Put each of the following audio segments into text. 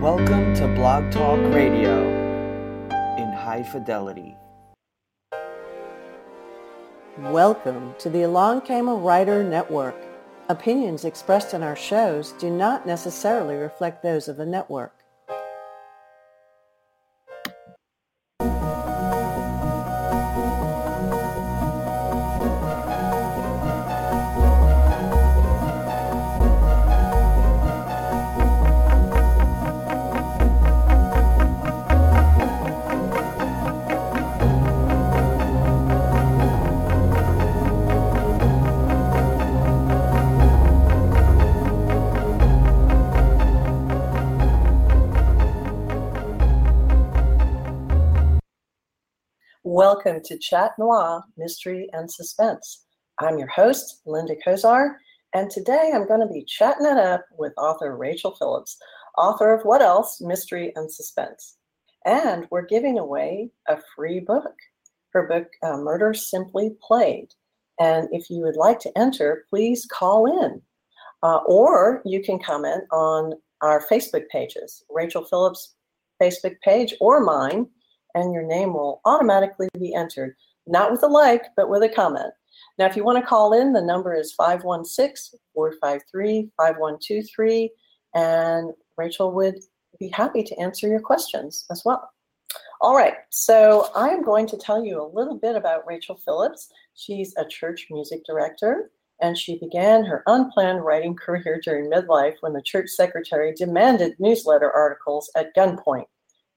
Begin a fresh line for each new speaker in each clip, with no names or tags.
Welcome to Blog Talk Radio in high fidelity.
Welcome to the Along Came a Writer Network. Opinions expressed in our shows do not necessarily reflect those of the network. Welcome to Chat Noir, Mystery and Suspense. I'm your host, Linda Kozar, and today I'm going to be chatting it up with author Rachael Phillips, author of What Else? Mystery and Suspense. And we're giving away a free book, her book, uh, Murder Simply Played. And if you would like to enter, please call in. Uh, or you can comment on our Facebook pages, Rachael Phillips' Facebook page or mine and your name will automatically be entered, not with a like, but with a comment. Now, if you want to call in, the number is 516 453 5123, and Rachael would be happy to answer your questions as well. All right, so I am going to tell you a little bit about Rachael Phillips. She's a church music director, and she began her unplanned writing career during midlife when the church secretary demanded newsletter articles at gunpoint.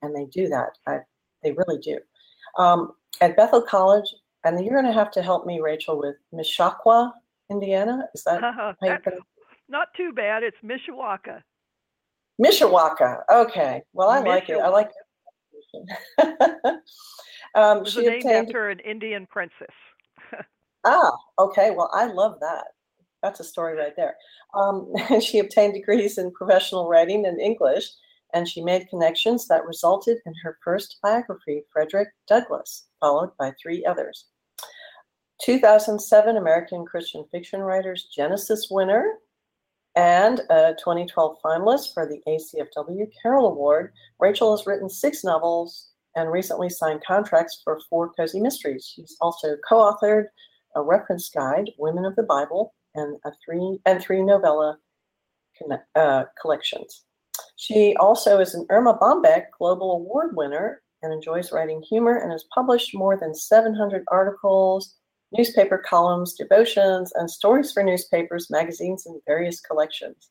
And they do that. I they really do. Um, at Bethel College, and you're going to have to help me, Rachael, with Mishawaka, Indiana. Is that
uh, not too bad? It's Mishawaka.
Mishawaka. Okay. Well, I like it. I like
it. um, it was named obtained... after an Indian princess.
ah, okay. Well, I love that. That's a story right there. Um, she obtained degrees in professional writing and English and she made connections that resulted in her first biography, Frederick Douglass, followed by three others. 2007 American Christian Fiction Writers Genesis winner and a 2012 finalist for the ACFW Carol Award. Rachael has written six novels and recently signed contracts for four cozy mysteries. She's also co-authored a reference guide, Women of the Bible, and a three and three novella uh, collections. She also is an Erma Bombeck Global Award winner and enjoys writing humor and has published more than 700 articles, newspaper columns, devotions, and stories for newspapers, magazines, and various collections.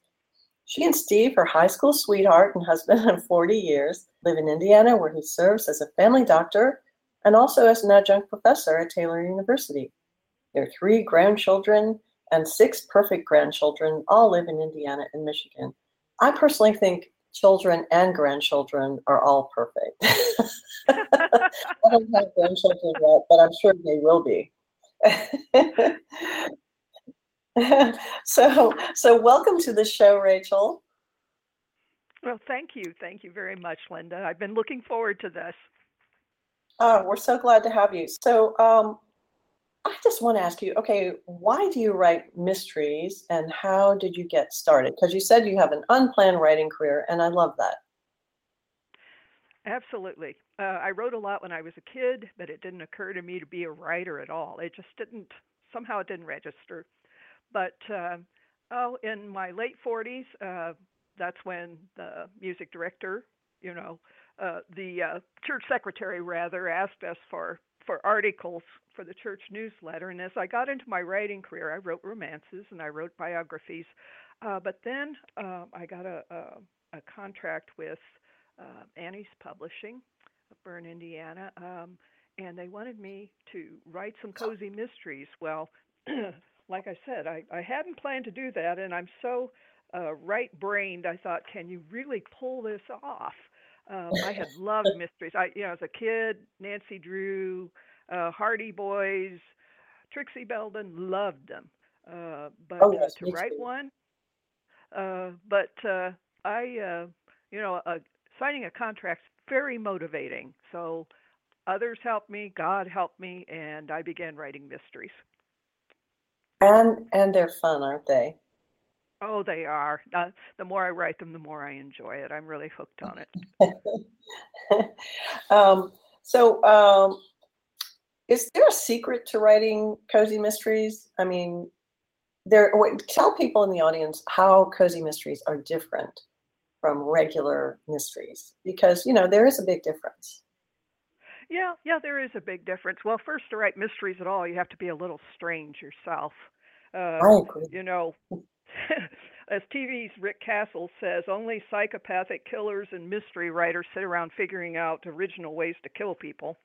She and Steve, her high school sweetheart and husband of 40 years, live in Indiana where he serves as a family doctor and also as an adjunct professor at Taylor University. Their three grandchildren and six perfect grandchildren all live in Indiana and Michigan. I personally think children and grandchildren are all perfect. I don't have grandchildren yet, but I'm sure they will be. so, so welcome to the show, Rachael.
Well, thank you, thank you very much, Linda. I've been looking forward to this.
Oh, we're so glad to have you. So, um, I just want to ask you, okay, why do you write mysteries and how did you get started? Because you said you have an unplanned writing career, and I love that.
Absolutely. Uh, I wrote a lot when I was a kid, but it didn't occur to me to be a writer at all. It just didn't, somehow it didn't register. But uh, oh, in my late 40s, uh, that's when the music director, you know, uh, the uh, church secretary rather, asked us for for articles for the church newsletter. And as I got into my writing career, I wrote romances and I wrote biographies. Uh, but then uh, I got a, a, a contract with uh, Annie's Publishing Berne, Indiana, um, and they wanted me to write some cozy mysteries. Well, like I said, I, I hadn't planned to do that, and I'm so uh, right brained, I thought, can you really pull this off? Um, I had loved mysteries. I, you know, as a kid, Nancy Drew, uh, Hardy Boys, Trixie Belden, loved them. Uh, but
oh, yes,
uh, to write too. one, uh, but uh, I, uh, you know, uh, signing a contract's very motivating. So others helped me, God helped me, and I began writing mysteries.
And and they're fun, aren't they?
Oh, they are. Uh, the more I write them, the more I enjoy it. I'm really hooked on it.
um, so, um, is there a secret to writing cozy mysteries? I mean, there. Tell people in the audience how cozy mysteries are different from regular mysteries, because you know there is a big difference.
Yeah, yeah, there is a big difference. Well, first to write mysteries at all, you have to be a little strange yourself.
Uh.
You know, as TV's Rick Castle says, only psychopathic killers and mystery writers sit around figuring out original ways to kill people.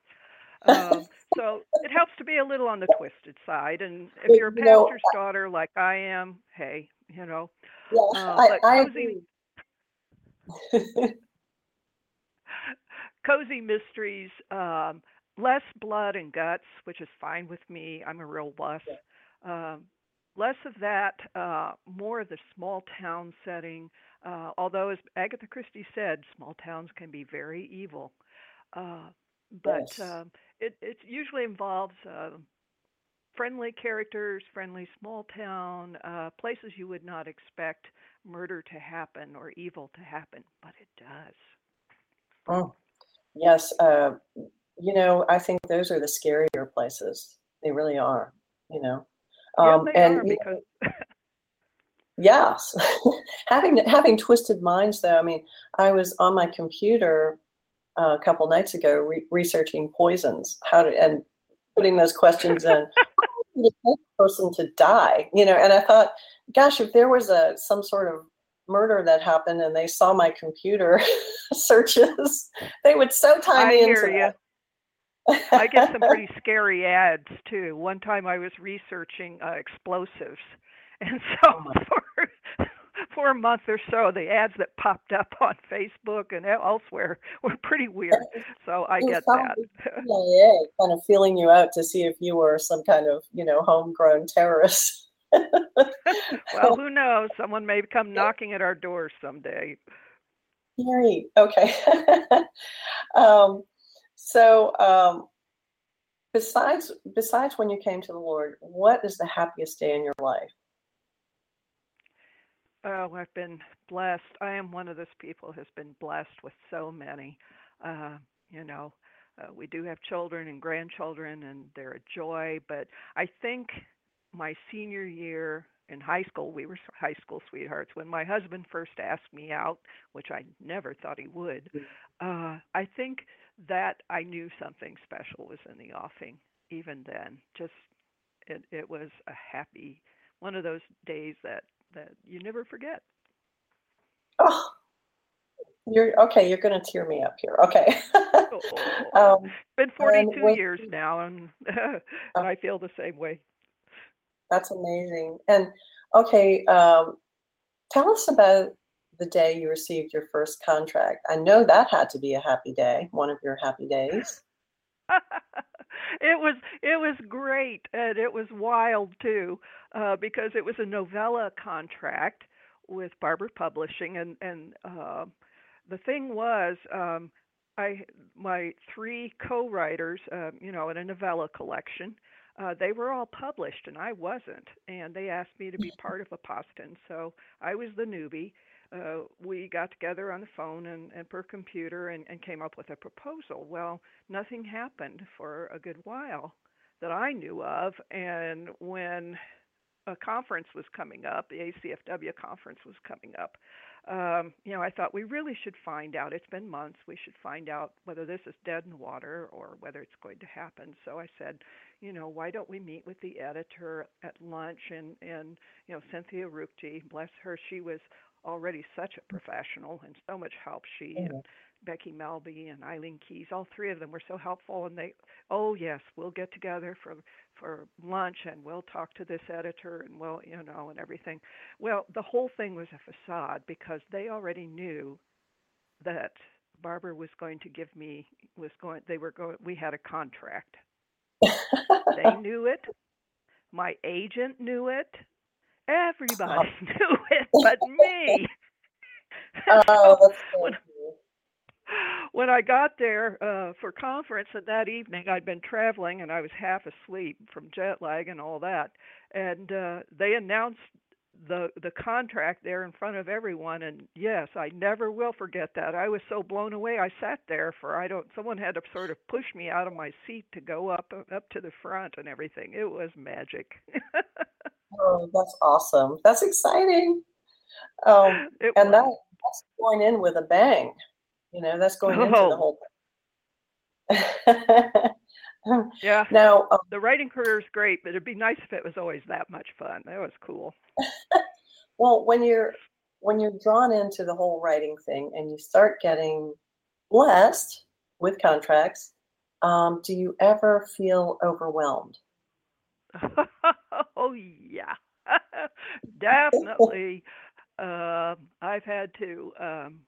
Um, so it helps to be a little on the twisted side. And if you're a pastor's daughter like I am, hey, you know.
Yeah, uh, I, I cozy,
agree. cozy mysteries, um, less blood and guts, which is fine with me. I'm a real wuss. Um, less of that, uh, more of the small town setting. Uh, although, as Agatha Christie said, small towns can be very evil. Uh, but yes. Um, it, it usually involves uh, friendly characters, friendly small town, uh, places you would not expect murder to happen or evil to happen, but it does.
Oh, yes. Uh, you know, I think those are the scarier places. They really are, you know.
Um, yeah, and because
yes, having having twisted minds though. I mean, I was on my computer uh, a couple nights ago re- researching poisons, how to and putting those questions in. The person to die, you know, and I thought, gosh, if there was a some sort of murder that happened and they saw my computer searches, they would so tie me into
I get some pretty scary ads too. One time I was researching uh, explosives, and so oh for for a month or so, the ads that popped up on Facebook and elsewhere were pretty weird. So I get that.
CIA kind of feeling you out to see if you were some kind of you know homegrown terrorist.
well, who knows? Someone may come knocking at our doors someday.
Right. Okay. um, so, um, besides besides when you came to the Lord, what is the happiest day in your life?
Oh, I've been blessed. I am one of those people who's been blessed with so many. Uh, you know, uh, we do have children and grandchildren, and they're a joy. But I think my senior year in high school, we were high school sweethearts. When my husband first asked me out, which I never thought he would, mm. uh, I think that I knew something special was in the offing. Even then, just it, it was a happy one of those days that that you never forget.
Oh, you're okay. You're going to tear me up here. Okay.
oh, um, been 42 with, years now, and, and I feel the same way.
That's amazing. And okay, um, tell us about the day you received your first contract. I know that had to be a happy day, one of your happy days.
it was it was great and it was wild too uh, because it was a novella contract with Barbour Publishing and and uh, the thing was um, I my three co-writers uh, you know in a novella collection uh, they were all published and I wasn't. And they asked me to be part of Apostan. So I was the newbie. Uh, we got together on the phone and, and per computer and, and came up with a proposal. Well, nothing happened for a good while that I knew of. And when a conference was coming up, the ACFW conference was coming up, um, you know, I thought we really should find out. It's been months. We should find out whether this is dead in water or whether it's going to happen. So I said, you know, why don't we meet with the editor at lunch? And and you know, Cynthia Ruchti, bless her, she was already such a professional and so much help. She mm-hmm. and Becky Melby and Eileen Keys, all three of them were so helpful. And they, oh yes, we'll get together for for lunch and we'll talk to this editor and we'll you know and everything. Well, the whole thing was a facade because they already knew that Barbour was going to give me was going they were going we had a contract they knew it. My agent knew it. Everybody knew it but me.
Oh, so
when, when I got there uh, for conference, and that evening I'd been traveling and I was half asleep from jet lag and all that, and uh, they announced the the contract there in front of everyone and yes i never will forget that. I was so blown away. I sat there for i don't someone had to sort of push me out of my seat to go up up to the front and everything. It was magic
oh that's awesome. That's exciting. Um, and that, that's going in with a bang you know that's going into the
Oh.
whole
yeah.
Now um,
the writing career is great but it'd be nice if it was always that much fun. That was cool.
Well, when you're when you're drawn into the whole writing thing and you start getting blessed with contracts, um, do you ever feel overwhelmed?
oh yeah. Definitely uh, i've had to um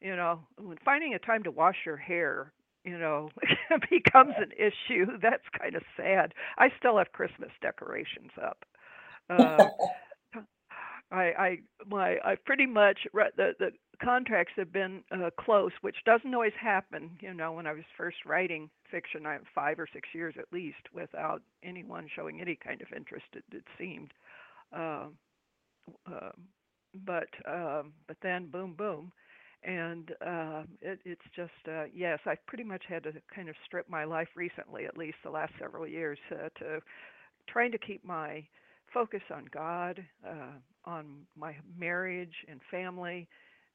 you know when finding a time to wash your hair you know becomes an issue. That's kind of sad. I still have christmas decorations up. Uh, I, I, my, I pretty much re- the the contracts have been uh, close, which doesn't always happen. You know, when I was first writing fiction, I five or six years at least without anyone showing any kind of interest. It, it seemed, um, um, but um, but then boom, boom, and um, it, it's just uh, yes, I've pretty much had to kind of strip my life recently, at least the last several years, uh, to trying to keep my focus on God, uh, on my marriage and family,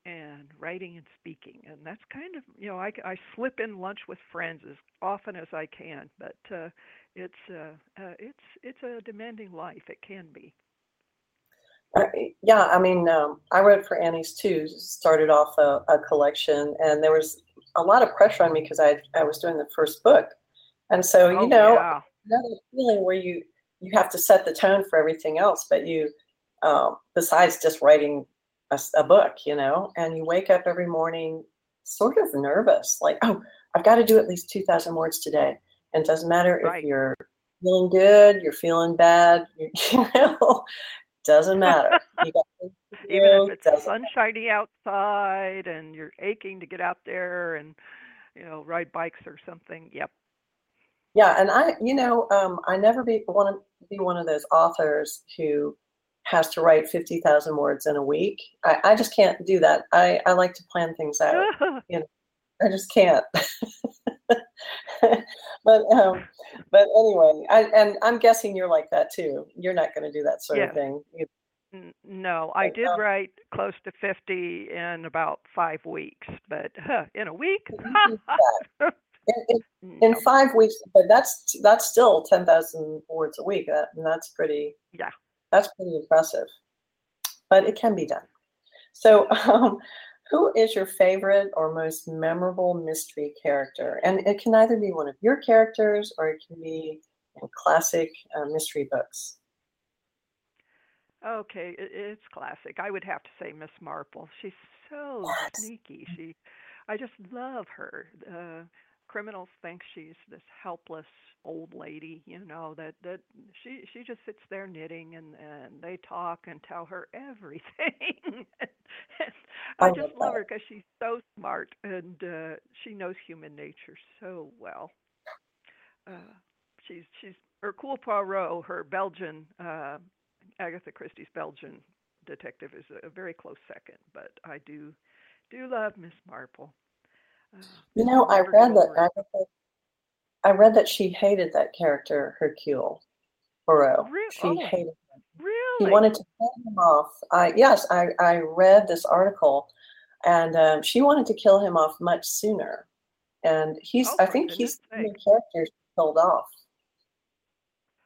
and writing and speaking. And that's kind of, you know, I, I slip in lunch with friends as often as I can, but uh, it's uh, uh, it's it's a demanding life. It can be.
Uh, yeah, I mean, um, I wrote for Annie's too. Started off a, a collection, and there was a lot of pressure on me because I I was doing the first book, and so you
oh,
know,
yeah.
another feeling where you you have to set the tone for everything else but you um, besides just writing a, a book you know and you wake up every morning sort of nervous like oh i've got to do at least 2000 words today and it doesn't matter
Right.
if you're feeling good you're feeling bad you, know doesn't matter you to
even if it's sunshiny outside and you're aching to get out there and you know ride bikes or something. Yep.
Yeah, and I, you know, um, I never be want to be one of those authors who has to write fifty thousand words in a week. I, I just can't do that. I, I like to plan things out. I just can't. but um, but anyway, I, and I'm guessing you're like that too. You're not going to do that sort
Yeah.
of thing. You,
No, I
But,
did
um,
write close to 50 in about five weeks, but huh, in a week?
You in, in, in five weeks, but that's that's still ten thousand words a week. That and that's pretty.
Yeah.
That's pretty impressive. But it can be done. So, um, who is your favorite or most memorable mystery character? And it can either be one of your characters or it can be in classic uh, mystery books.
Okay, it's classic. I would have to say Miss Marple. She's so
What?
sneaky. She, I just love her. Uh, criminals think she's this helpless old lady, you know, that that she she just sits there knitting and and they talk and tell her everything.
I
I just love her because she's so smart and uh, she knows human nature so well. Uh, she's she's Hercule Poirot, her Belgian uh, Agatha Christie's Belgian detective is a, a very close second, but I do do love Miss Marple.
You know, I read that. Agatha. I read that she hated that character Hercule Poirot. She
oh,
hated him. He
Really?
wanted to kill him off. I yes, I I read this article, and um, she wanted to kill him off much sooner. And he's,
Oh,
I think he's the character she killed off.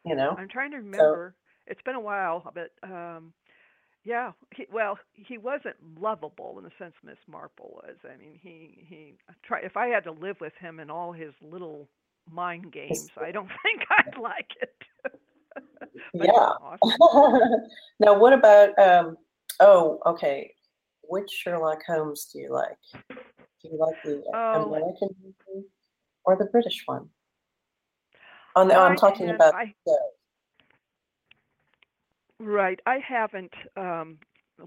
You know,
I'm trying to remember. It's been a while, but um yeah, he, well, he wasn't lovable in the sense Miss Marple was. I mean, he he try if I had to live with him and all his little mind games, I don't think I'd like it.
Yeah.
awesome.
now, what about? Um, oh, okay. Which Sherlock Holmes do you like? Do you like the
Oh.
American or the British one? Oh no, I'm talking about
I
the
Right. I haven't um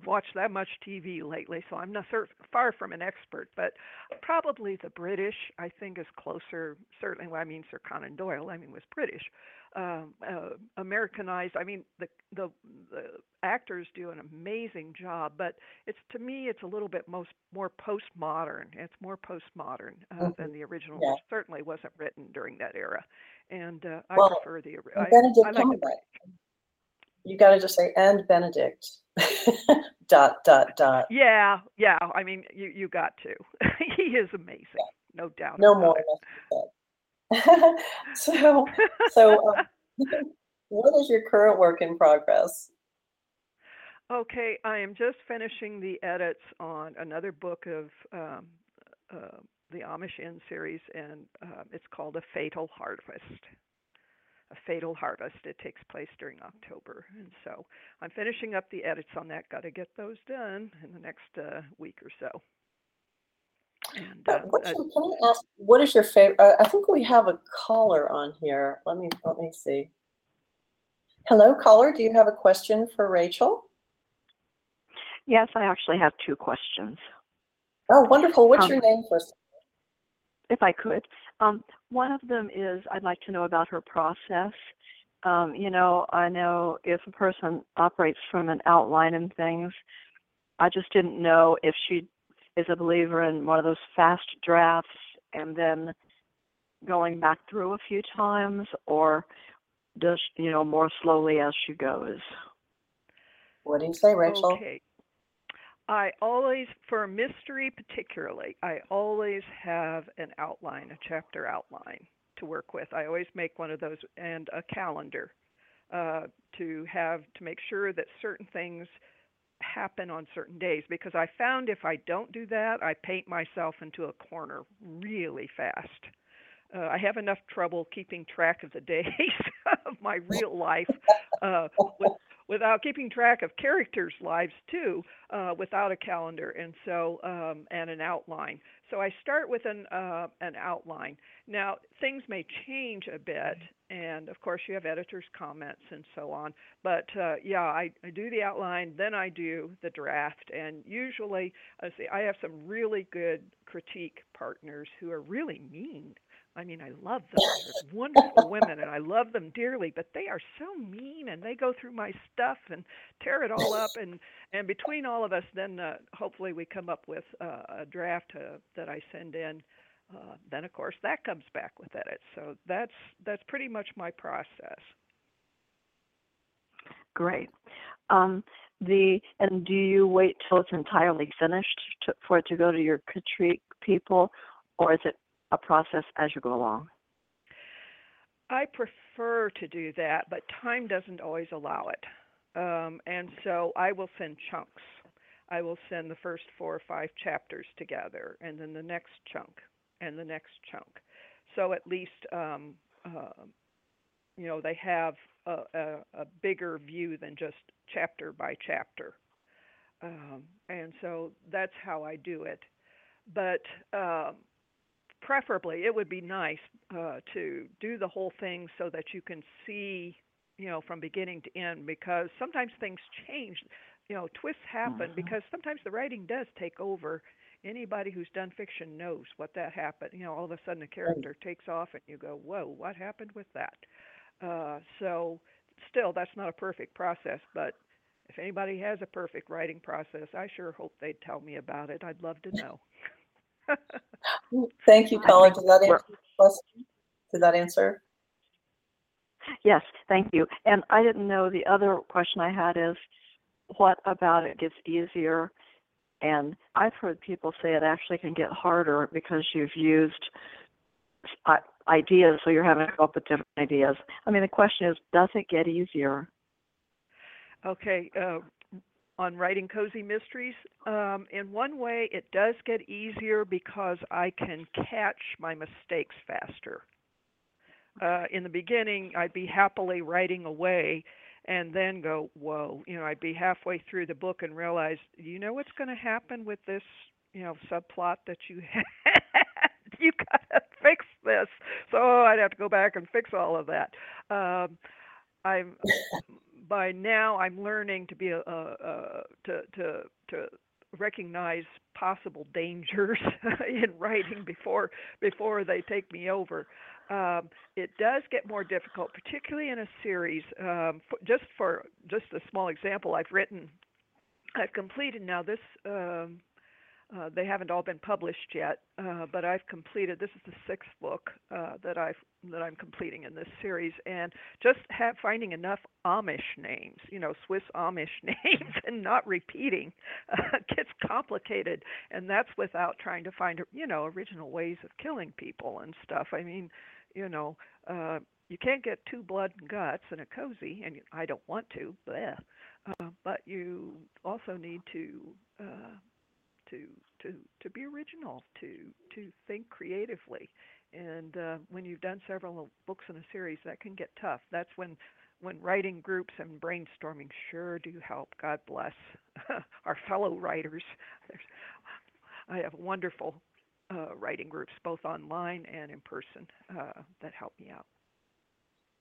watched that much TV lately, so I'm not far from an expert. But probably the British, I think, is closer. Certainly, well, I mean, Sir Conan Doyle, I mean, was British. Uh, uh, Americanized. I mean, the the the actors do an amazing job, but it's to me, it's a little bit most more postmodern. It's more postmodern uh, mm-hmm. than the original, yeah. which certainly wasn't written during that era. And uh, I well, prefer the. I, I like the,
you got to just say and Benedict. dot dot dot.
Yeah, yeah. I mean, you you got to. he is amazing, yeah. no doubt.
No more. so so, um, what is your current work in progress?
Okay, I am just finishing the edits on another book of um, uh, the Amish Inn series, and uh, it's called A Fatal Harvest a fatal harvest. It takes place during October, and so I'm finishing up the edits on that. Got to get those done in the next uh, week or so.
And, uh, uh, your, can I ask what is your favorite? Uh, I think we have a caller on here. Let me let me see. Hello, caller. Do you have a question for Rachael?
Yes, I actually have two questions.
Oh, wonderful. What's um, your name first?
If I could. Um, one of them is I'd like to know about her process. Um, you know, I know if a person operates from an outline and things, I just didn't know if she is a believer in one of those fast drafts and then going back through a few times or just, you know, more slowly as she goes.
What do you say, Rachael?
Okay. I always, for a mystery particularly, I always have an outline, a chapter outline to work with. I always make one of those and a calendar uh, to have to make sure that certain things happen on certain days because I found if I don't do that, I paint myself into a corner really fast. Uh, I have enough trouble keeping track of the days of my real life uh, with without keeping track of characters' lives too, uh, without a calendar and so um, and an outline. So I start with an uh, an outline. Now things may change a bit, and of course you have editors' comments and so on. But uh, yeah, I, I do the outline, then I do the draft, and usually I see I have some really good critique partners who are really mean I mean, I love them. They're wonderful women, and I love them dearly. But they are so mean, and they go through my stuff and tear it all up. And and between all of us, then uh, hopefully we come up with uh, a draft uh, that I send in. Uh, then of course that comes back with edits. So that's that's pretty much my process.
Great. Um, the and do you wait till it's entirely finished to, for it to go to your critique people, or is it a process as you go along?
I prefer to do that, but time doesn't always allow it. Um, and so I will send chunks. I will send the first four or five chapters together, and then the next chunk, and the next chunk. So at least, um, uh, you know, they have a, a, a, bigger view than just chapter by chapter. Um, and so that's how I do it. But um, preferably it would be nice uh, to do the whole thing so that you can see you know from beginning to end because sometimes things change you know twists happen mm-hmm. because sometimes the writing does take over. Anybody who's done fiction knows what that happened you know all of a sudden a character takes off and you go whoa what happened with that? Uh, so still that's not a perfect process but if anybody has a perfect writing process i sure hope they'd tell me about it. I'd love to know
Thank you, Colin. Did that answer question? Did that answer?
Yes, thank you. And I didn't know the other question I had is what about it gets easier? And I've heard people say it actually can get harder because you've used ideas, so you're having to come up with different ideas. I mean, the question is, does it get easier?
Okay, uh, on writing cozy mysteries. Um, in one way, it does get easier because I can catch my mistakes faster. Uh, in the beginning, I'd be happily writing away and then go, whoa, you know, I'd be halfway through the book and realize, you know what's going to happen with this, you know, subplot that you had? you got to fix this. So I'd have to go back and fix all of that. Um, I'm by now I'm learning to be a, a, a to to to recognize possible dangers in writing before before they take me over. Um, it does get more difficult, particularly in a series. Um, for, just for just a small example, I've written, I've completed now this um, uh, they haven't all been published yet, uh, but I've completed. This is the sixth book uh, that I've that I'm completing in this series, and just have, finding enough Amish names, you know, Swiss Amish names, and not repeating uh, gets complicated, and that's without trying to find, you know, original ways of killing people and stuff. I mean, you know, uh, you can't get two blood and guts in a cozy, and I don't want to, bleh. Uh, but you also need to uh, to to to be original, to to think creatively. And uh, when you've done several books in a series, that can get tough. That's when when writing groups and brainstorming sure do help. God bless our fellow writers. I have wonderful uh, writing groups, both online and in person, uh, that help me out.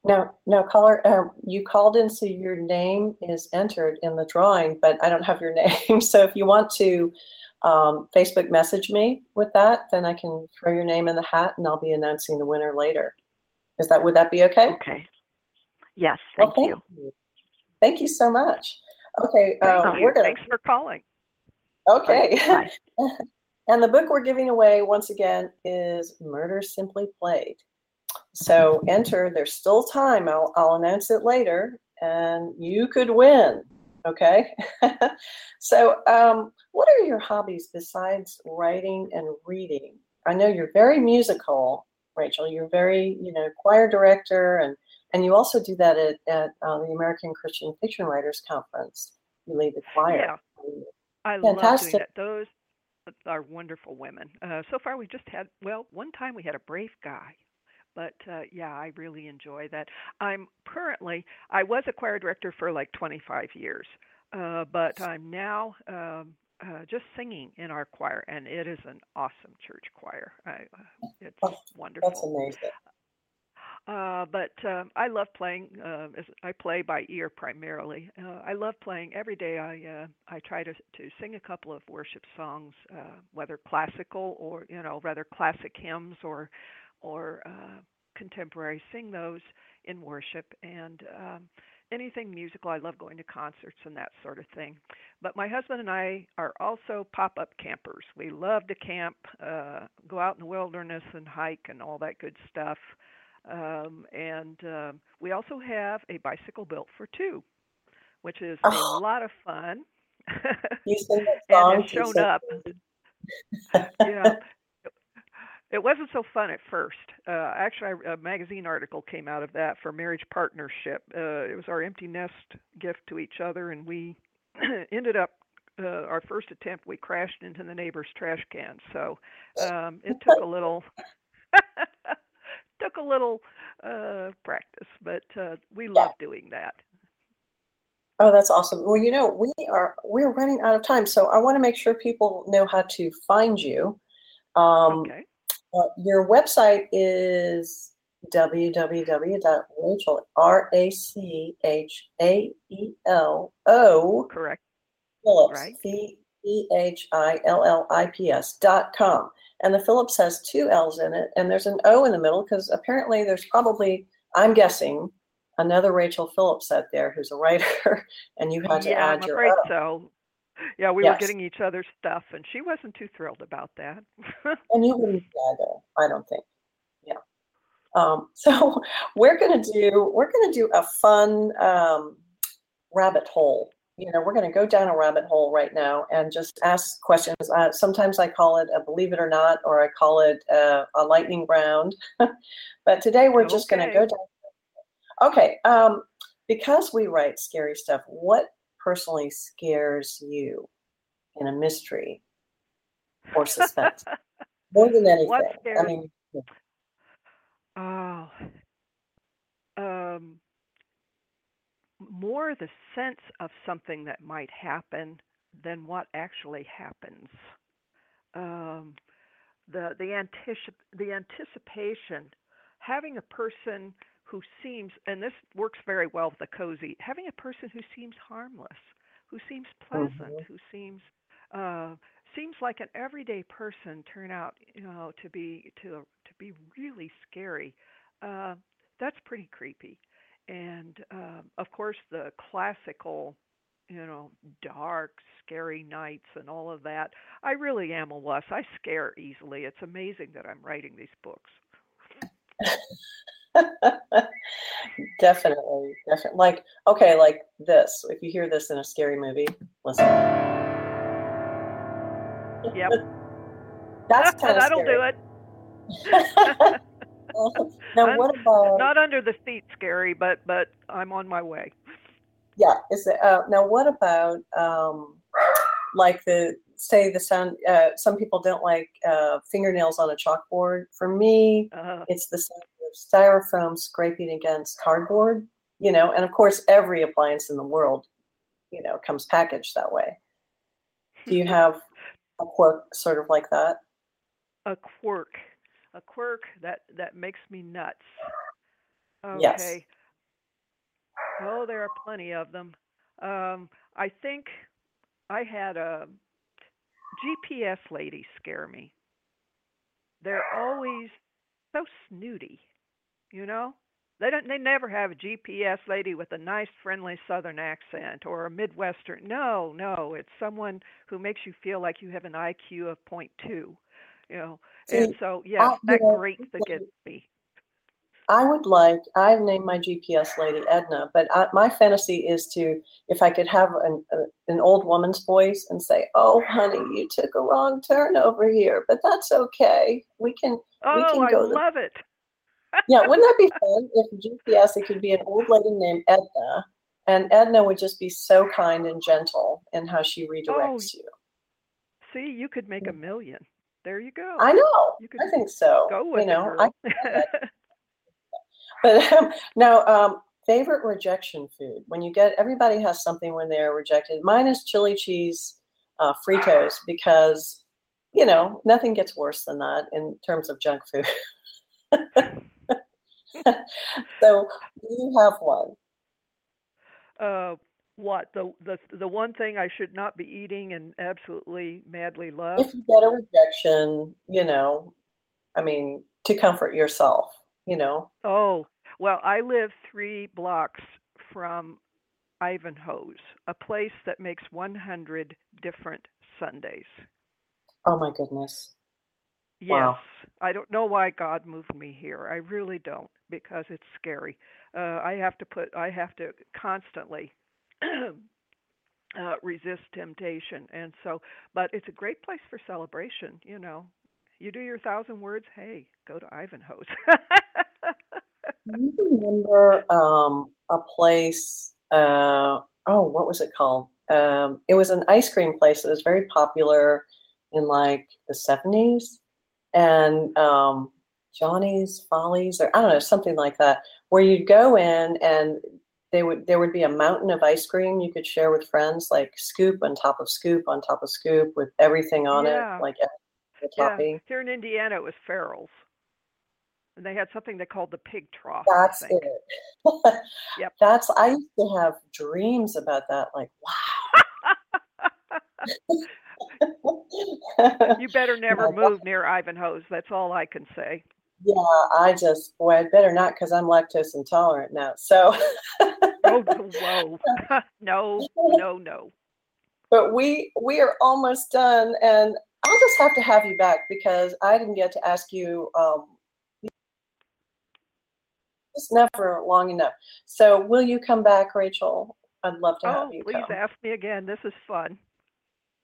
Now, now, caller, um, you called in, so your name is entered in the drawing, but I don't have your name. So if you want to um, Facebook message me with that, then I can throw your name in the hat, and I'll be announcing the winner later. Is that would that be okay?
Okay. Yes, thank, well, thank you. you.
Thank you so much. Okay, uh,
we're gonna. Thanks for calling.
Okay. and the book we're giving away once again is Murder Simply Played. So enter. There's still time. I'll, I'll announce it later, and you could win. Okay. so, um, what are your hobbies besides writing and reading? I know you're very musical, Rachael. You're very, you know, choir director, and and you also do that at at uh, the American Christian Fiction Writers Conference. You lead the choir.
Yeah, I Fantastic. love doing that. Those are wonderful women. Uh, so far, we just had well, one time we had a brave guy but uh, yeah, I really enjoy that. I'm currently I was a choir director for like 25 years, uh, but I'm now um, uh, just singing in our choir, and it is an awesome church choir. I, uh, it's oh, wonderful.
That's amazing.
Uh, but uh, I love playing. Uh, I play by ear primarily. Uh, I love playing every day. I uh, I try to to sing a couple of worship songs, uh, whether classical or you know rather classic hymns or or uh, contemporary, sing those in worship and um, anything musical. I love going to concerts and that sort of thing. But my husband and I are also pop up campers. We love to camp, uh, go out in the wilderness and hike and all that good stuff. Um, and um, we also have a bicycle built for two, which is oh. a lot of fun.
You sing that song.
and has shown up. yeah, it wasn't so fun at first. Uh, actually, a magazine article came out of that for marriage partnership. Uh, it was our empty nest gift to each other, and we ended up uh, our first attempt. We crashed into the neighbor's trash can, so um, it took a little took a little uh, practice, but uh, we love doing that.
Oh, that's awesome. Well, you know, we are we're running out of time, so I want to make sure people know how to find you. Um,
okay.
Uh, your website is www.rachael r a c h a e l o
correct
Phillips right. p e h i l l i p s dot com and the Phillips has two L's in it and there's an O in the middle because apparently there's probably I'm guessing another Rachel Phillips out there who's a writer and you had to
yeah,
add
I'm
your O.
so yeah, we yes. were getting each other's stuff, and she wasn't too thrilled about that.
and you wouldn't either, I don't think. Yeah. Um, so we're gonna do we're gonna do a fun um, rabbit hole. You know, we're gonna go down a rabbit hole right now and just ask questions. Uh, sometimes I call it a believe it or not, or I call it uh, a lightning round. but today we're okay. just gonna go down. Okay. Um, because we write scary stuff, what personally scares you in a mystery or suspense more than anything? I mean,
oh, um, more the sense of something that might happen than what actually happens. Um, the the anticip- the anticipation, having a person who seems, and this works very well with the cozy, having a person who seems harmless, who seems pleasant,
Mm-hmm.
who seems uh, seems like an everyday person turn out, you know, to be to to be really scary. Uh, that's pretty creepy. And um, of course, the classical, you know, dark, scary nights and all of that. I really am a wuss. I scare easily. It's amazing that I'm writing these books.
definitely, definitely. Like, okay, like this. If you hear this in a scary movie, listen.
Yep,
That's kind of
that'll
scary.
do it.
now, what about?
Not under the seat, scary, but but I'm on my way.
Yeah, is it, uh, now what about um, like the say the sound? Uh, some people don't like uh, fingernails on a chalkboard. For me,
Uh,
it's the sound of styrofoam scraping against cardboard. You know, and of course, every appliance in the world, you know, comes packaged that way. Do you have a quirk sort of like that?
a quirk, a quirk that that makes me nuts. Okay.
Yes.
Oh, there are plenty of them. Um, I think I had a GPS lady scare me. They're always so snooty, you know. They don't. They never have a GPS lady with a nice, friendly Southern accent or a Midwestern. No, no. It's someone who makes you feel like you have an IQ of point two, you know. and so, yeah,
I-
that
know,
grates against me.
I would like, I've named my GPS lady Edna, but I, my fantasy is to, if I could have an, a, an old woman's voice and say, Oh, honey, you took a wrong turn over here, but that's okay. We can,
Oh,
can
I
go the-
love it.
Yeah, wouldn't that be fun if GPS, it could be an old lady named Edna, and Edna would just be so kind and gentle in how she redirects you.
See, you could make a million. There you go.
I know.
You could
I think so.
Go with
you know,
it,
I. But um, now, um, favorite rejection food. When you get everybody has something when they're rejected. Mine is chili cheese uh, Fritos because you know nothing gets worse than that in terms of junk food. so, you have one?
uh, what the the the one thing I should not be eating and absolutely madly love?
If you get a rejection, you know, I mean, to comfort yourself, you know.
Oh, well, I live three blocks from Ivanhoe's, a place that makes 100 different sundaes.
Oh my goodness.
Yes.
Wow.
I don't know why God moved me here. I really don't because it's scary. Uh, I have to put, I have to constantly uh, resist temptation. And so, but it's a great place for celebration. You know, you do your thousand words, hey, go to Ivanhoe's.
You remember um, a place? Uh, oh, what was it called? Um, it was an ice cream place that was very popular in like the seventies, and um, Johnny's Follies, or I don't know, something like that, where you'd go in and they would there would be a mountain of ice cream you could share with friends, like scoop on top of scoop on top of scoop with everything on
Yeah.
it, like the
yeah.
topping.
Here in Indiana, it was Farrell's. And they had something they called the pig trough.
That's it.
Yep.
That's I used to have dreams about that. Like, wow.
You better never move near Ivanhoe's. That's all I can say.
Yeah, I just boy, I better not because I'm lactose intolerant now. So,
Oh, whoa. no, no, no.
but we we are almost done, and I'll just have to have you back because I didn't get to ask you. Um, it's never long enough. So, will you come back, Rachael? I'd love to
Oh,
have you
please
come.
ask me again. This is fun.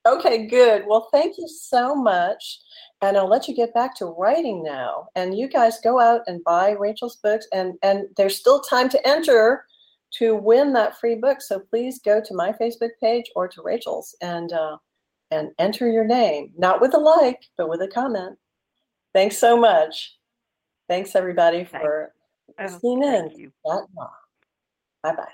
Okay, good. Well, thank you so much. And I'll let you get back to writing now. And you guys go out and buy Rachael's books and and there's still time to enter to win that free book. So please go to my Facebook page or to Rachael's and uh, and enter your name, not with a like, but with a comment. Thanks so much. Thanks everybody for
Oh,
listening in.
thank you.
Bye bye.